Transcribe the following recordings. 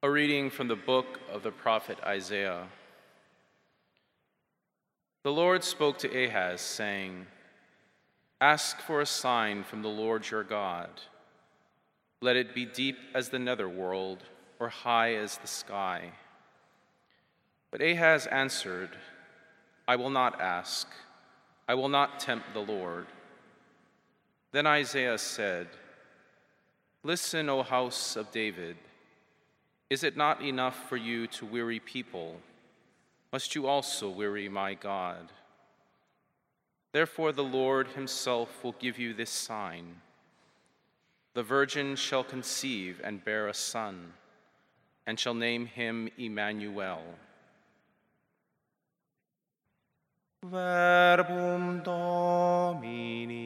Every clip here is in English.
A reading from the book of the prophet Isaiah. The Lord spoke to Ahaz, saying, Ask for a sign from the Lord your God. Let it be deep as the netherworld, or high as the sky. But Ahaz answered, I will not ask. I will not tempt the Lord. Then Isaiah said, Listen, O house of David. Is it not enough for you to weary people? Must you also weary my God? Therefore, the Lord himself will give you this sign The virgin shall conceive and bear a son, and shall name him Emmanuel. Verbum Domini.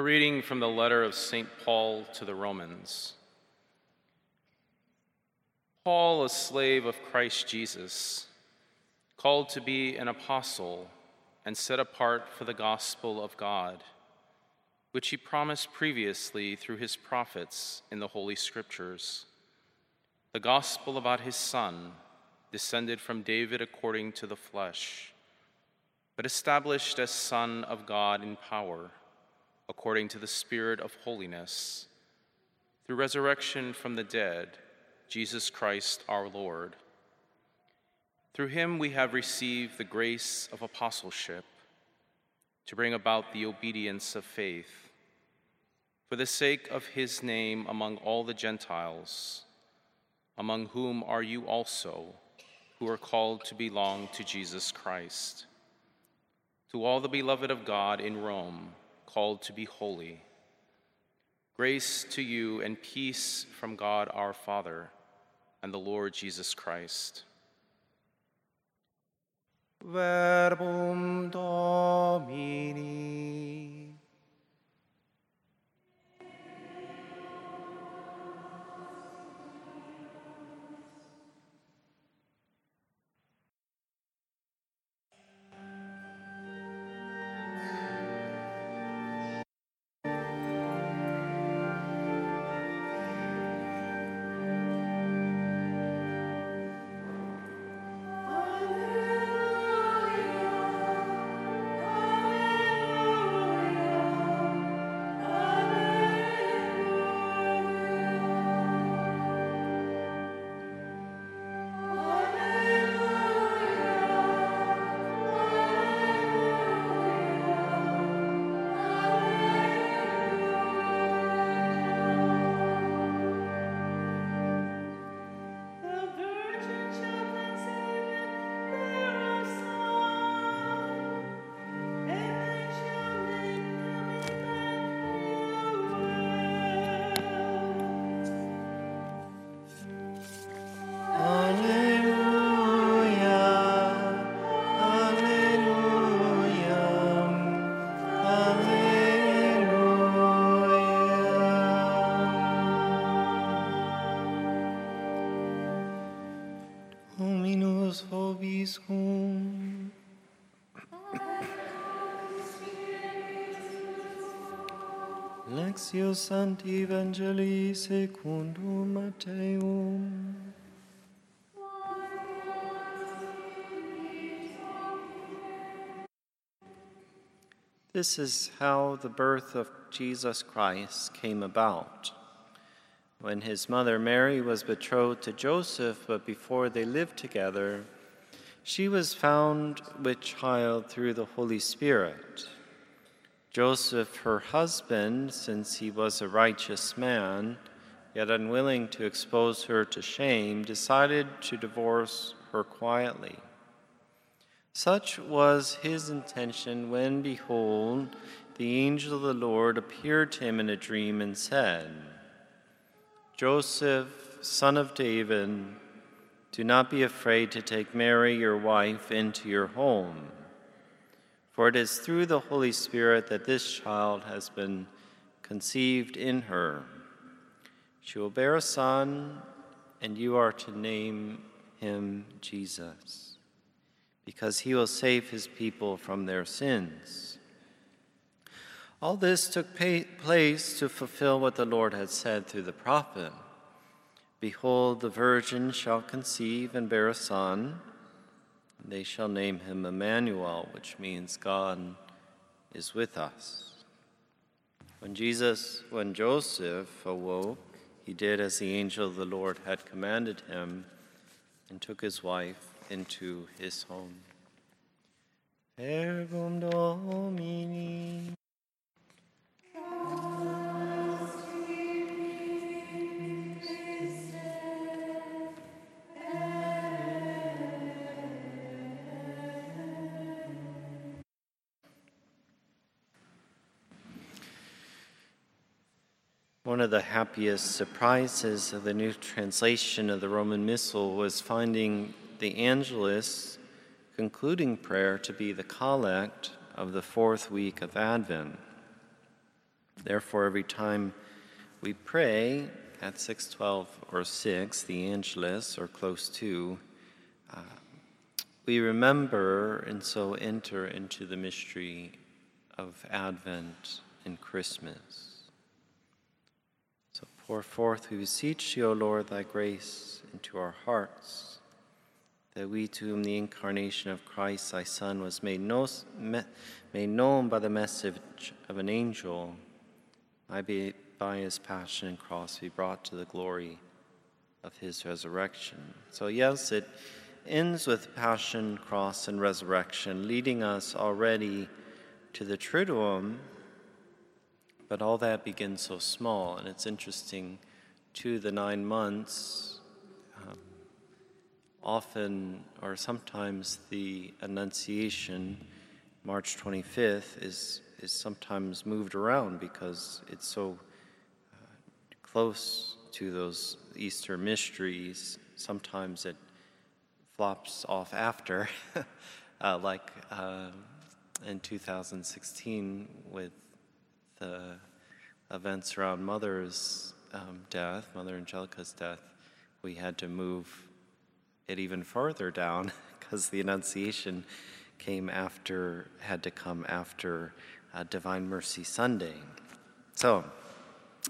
A reading from the letter of St. Paul to the Romans. Paul, a slave of Christ Jesus, called to be an apostle and set apart for the gospel of God, which he promised previously through his prophets in the Holy Scriptures, the gospel about his Son, descended from David according to the flesh, but established as Son of God in power according to the Spirit of holiness, through resurrection from the dead, Jesus Christ our Lord. Through him we have received the grace of apostleship to bring about the obedience of faith, for the sake of his name among all the Gentiles, among whom are you also, who are called to belong to Jesus Christ. To all the beloved of God in Rome, called to be holy, grace to you and peace from God our Father and the Lord Jesus Christ. Verbum Domini. Lectio Sancti Evangelii secundum. This is how the birth of Jesus Christ came about. When his mother Mary was betrothed to Joseph, but before they lived together, she was found with child through the Holy Spirit. Joseph, her husband, since he was a righteous man, yet unwilling to expose her to shame, decided to divorce her quietly. Such was his intention when, behold, the angel of the Lord appeared to him in a dream and said, Joseph, son of David, do not be afraid to take Mary, your wife, into your home for it is through the Holy Spirit that this child has been conceived in her. She will bear a son, and you are to name him Jesus, because he will save his people from their sins. All this took place to fulfill what the Lord had said through the prophet Behold, the virgin shall conceive and bear a son they shall name him Emmanuel, which means God is with us. When Jesus, when Joseph awoke, he did as the angel of the Lord had commanded him and took his wife into his home. Verbum Domini. The happiest surprises of the new translation of the Roman Missal was finding the Angelus concluding prayer to be the collect of the fourth week of Advent. Therefore, every time we pray at 612 or 6, the Angelus, or close to, uh, we remember and so enter into the mystery of Advent and Christmas. Pour forth, we beseech thee, O Lord, thy grace into our hearts, that we to whom the incarnation of Christ, thy Son, was made, made known by the message of an angel, might be by his passion and cross be brought to the glory of his resurrection. So, yes, it ends with passion, cross, and resurrection, leading us already to the Triduum but all that begins so small, and it's interesting, to the nine months, um, often or sometimes the Annunciation March 25th is, is sometimes moved around because it's so uh, close to those Easter mysteries. Sometimes it flops off after, uh, like uh, in 2016 with the events around Mother's um, death, Mother Angelica's death. We had to move it even farther down because the Annunciation came after, had to come after uh, Divine Mercy Sunday. So,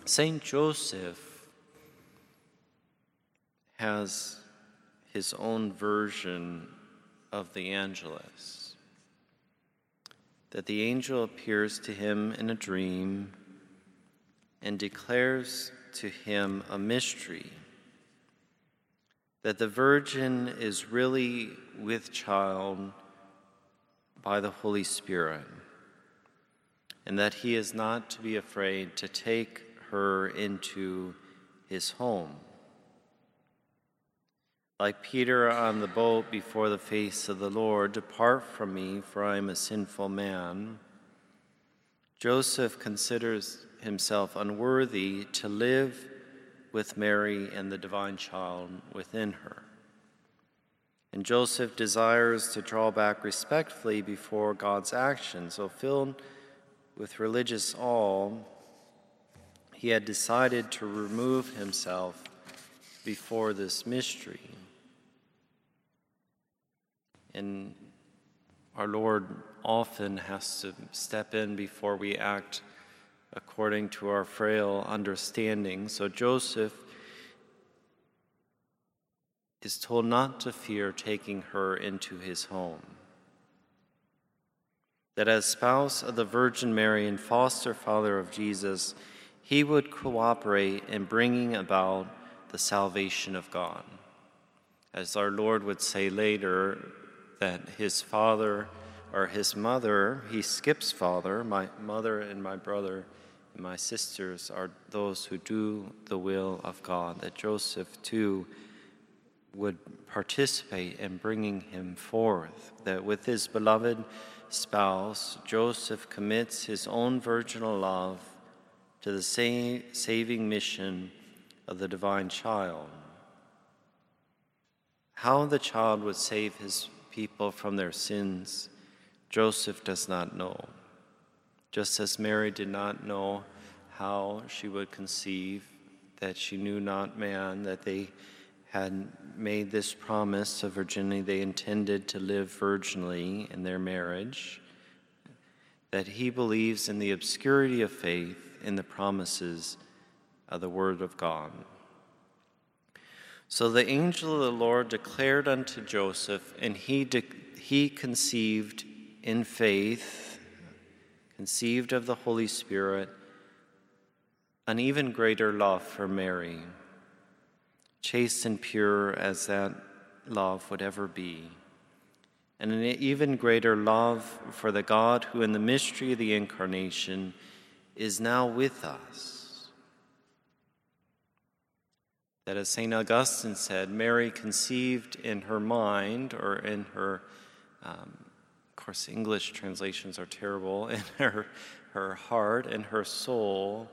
Saint Joseph has his own version of the Angelus. That the angel appears to him in a dream and declares to him a mystery that the Virgin is really with child by the Holy Spirit, and that he is not to be afraid to take her into his home. Like Peter on the boat before the face of the Lord, depart from me, for I am a sinful man. Joseph considers himself unworthy to live with Mary and the divine child within her. And Joseph desires to draw back respectfully before God's action. So, filled with religious awe, he had decided to remove himself before this mystery. And our Lord often has to step in before we act according to our frail understanding. So Joseph is told not to fear taking her into his home. That as spouse of the Virgin Mary and foster father of Jesus, he would cooperate in bringing about the salvation of God. As our Lord would say later, that his father or his mother, he skips father, my mother and my brother and my sisters are those who do the will of God, that Joseph too would participate in bringing him forth, that with his beloved spouse, Joseph commits his own virginal love to the saving mission of the divine child. How the child would save his people from their sins, Joseph does not know. Just as Mary did not know how she would conceive, that she knew not man, that they had made this promise of virginity, they intended to live virginally in their marriage, that he believes in the obscurity of faith in the promises of the Word of God. So the angel of the Lord declared unto Joseph, and he, de- he conceived in faith, conceived of the Holy Spirit, an even greater love for Mary chaste and pure as that love would ever be, and an even greater love for the God who, in the mystery of the Incarnation, is now with us. That, as St. Augustine said, Mary conceived in her mind or in her, um, of course, English translations are terrible, in her, her heart and her soul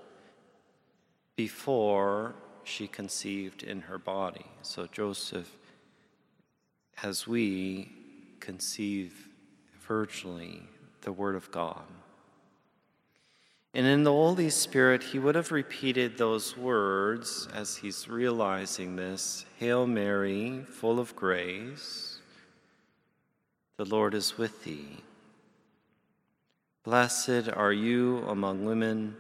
before she conceived in her body. So Joseph, as we conceive virtually the Word of God. And in the Holy Spirit, he would have repeated those words as he's realizing this Hail Mary, full of grace, the Lord is with thee. Blessed are you among women,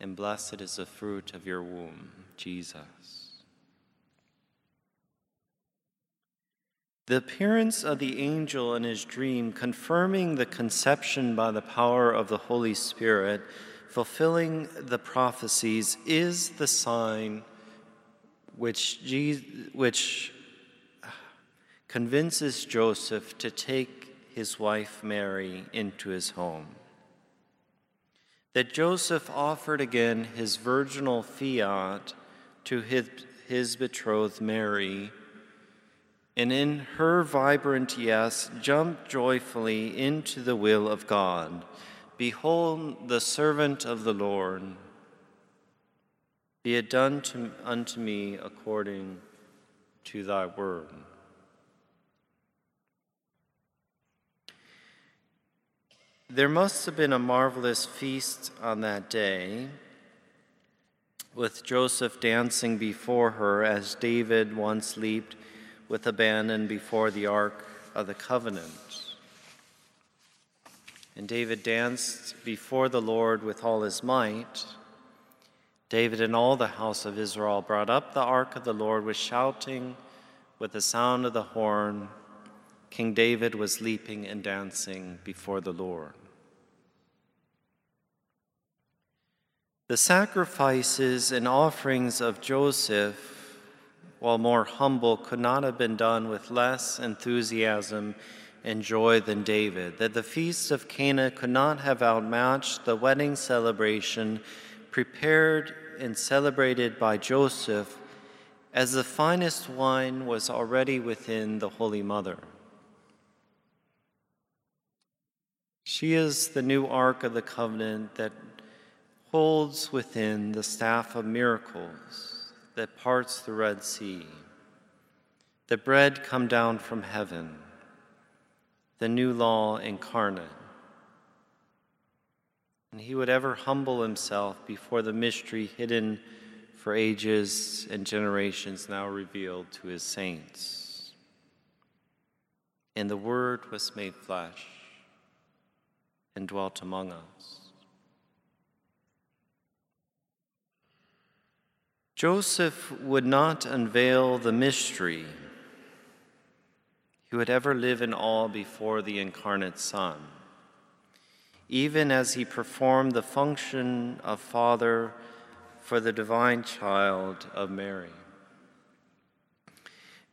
and blessed is the fruit of your womb. Jesus. The appearance of the angel in his dream, confirming the conception by the power of the Holy Spirit, fulfilling the prophecies, is the sign which, Jesus, which convinces Joseph to take his wife Mary into his home. That Joseph offered again his virginal fiat to his, his betrothed Mary and in her vibrant yes, jump joyfully into the will of God. Behold, the servant of the Lord. Be it done to, unto me according to thy word. There must have been a marvelous feast on that day, with Joseph dancing before her as David once leaped with abandon before the ark of the covenant. And David danced before the Lord with all his might. David and all the house of Israel brought up the ark of the Lord with shouting, with the sound of the horn. King David was leaping and dancing before the Lord. The sacrifices and offerings of Joseph while more humble, could not have been done with less enthusiasm and joy than David, that the feast of Cana could not have outmatched the wedding celebration prepared and celebrated by Joseph, as the finest wine was already within the Holy Mother. She is the new ark of the covenant that holds within the staff of miracles that parts the Red Sea, the bread come down from heaven, the new law incarnate. And he would ever humble himself before the mystery hidden for ages and generations now revealed to his saints. And the Word was made flesh and dwelt among us. Joseph would not unveil the mystery. He would ever live in awe before the incarnate Son, even as he performed the function of Father for the divine child of Mary.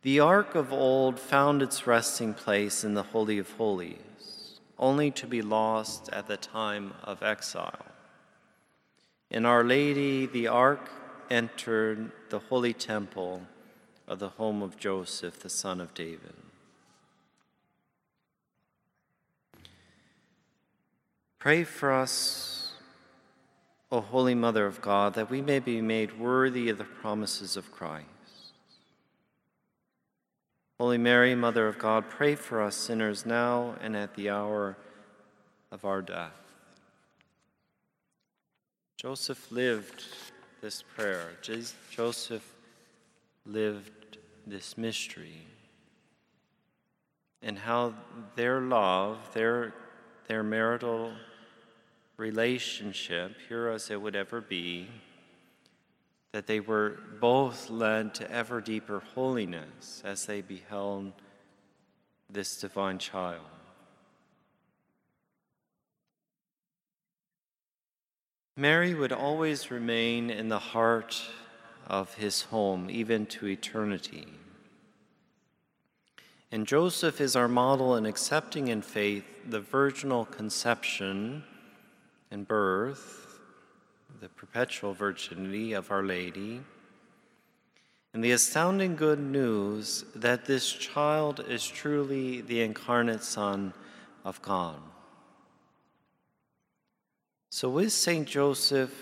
The ark of old found its resting place in the Holy of Holies, only to be lost at the time of exile. In Our Lady, the ark entered the holy temple of the home of Joseph, the son of David. Pray for us, O Holy Mother of God, that we may be made worthy of the promises of Christ. Holy Mary, Mother of God, pray for us sinners now and at the hour of our death. Joseph lived this prayer. Joseph lived this mystery and how their love, their, their marital relationship, pure as it would ever be, that they were both led to ever deeper holiness as they beheld this divine child. Mary would always remain in the heart of his home, even to eternity. And Joseph is our model in accepting in faith the virginal conception and birth, the perpetual virginity of Our Lady, and the astounding good news that this child is truly the incarnate Son of God. So, with St. Joseph,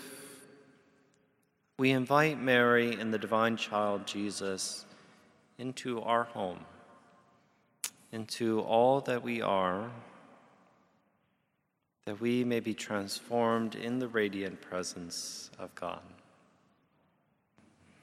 we invite Mary and the divine child Jesus into our home, into all that we are, that we may be transformed in the radiant presence of God.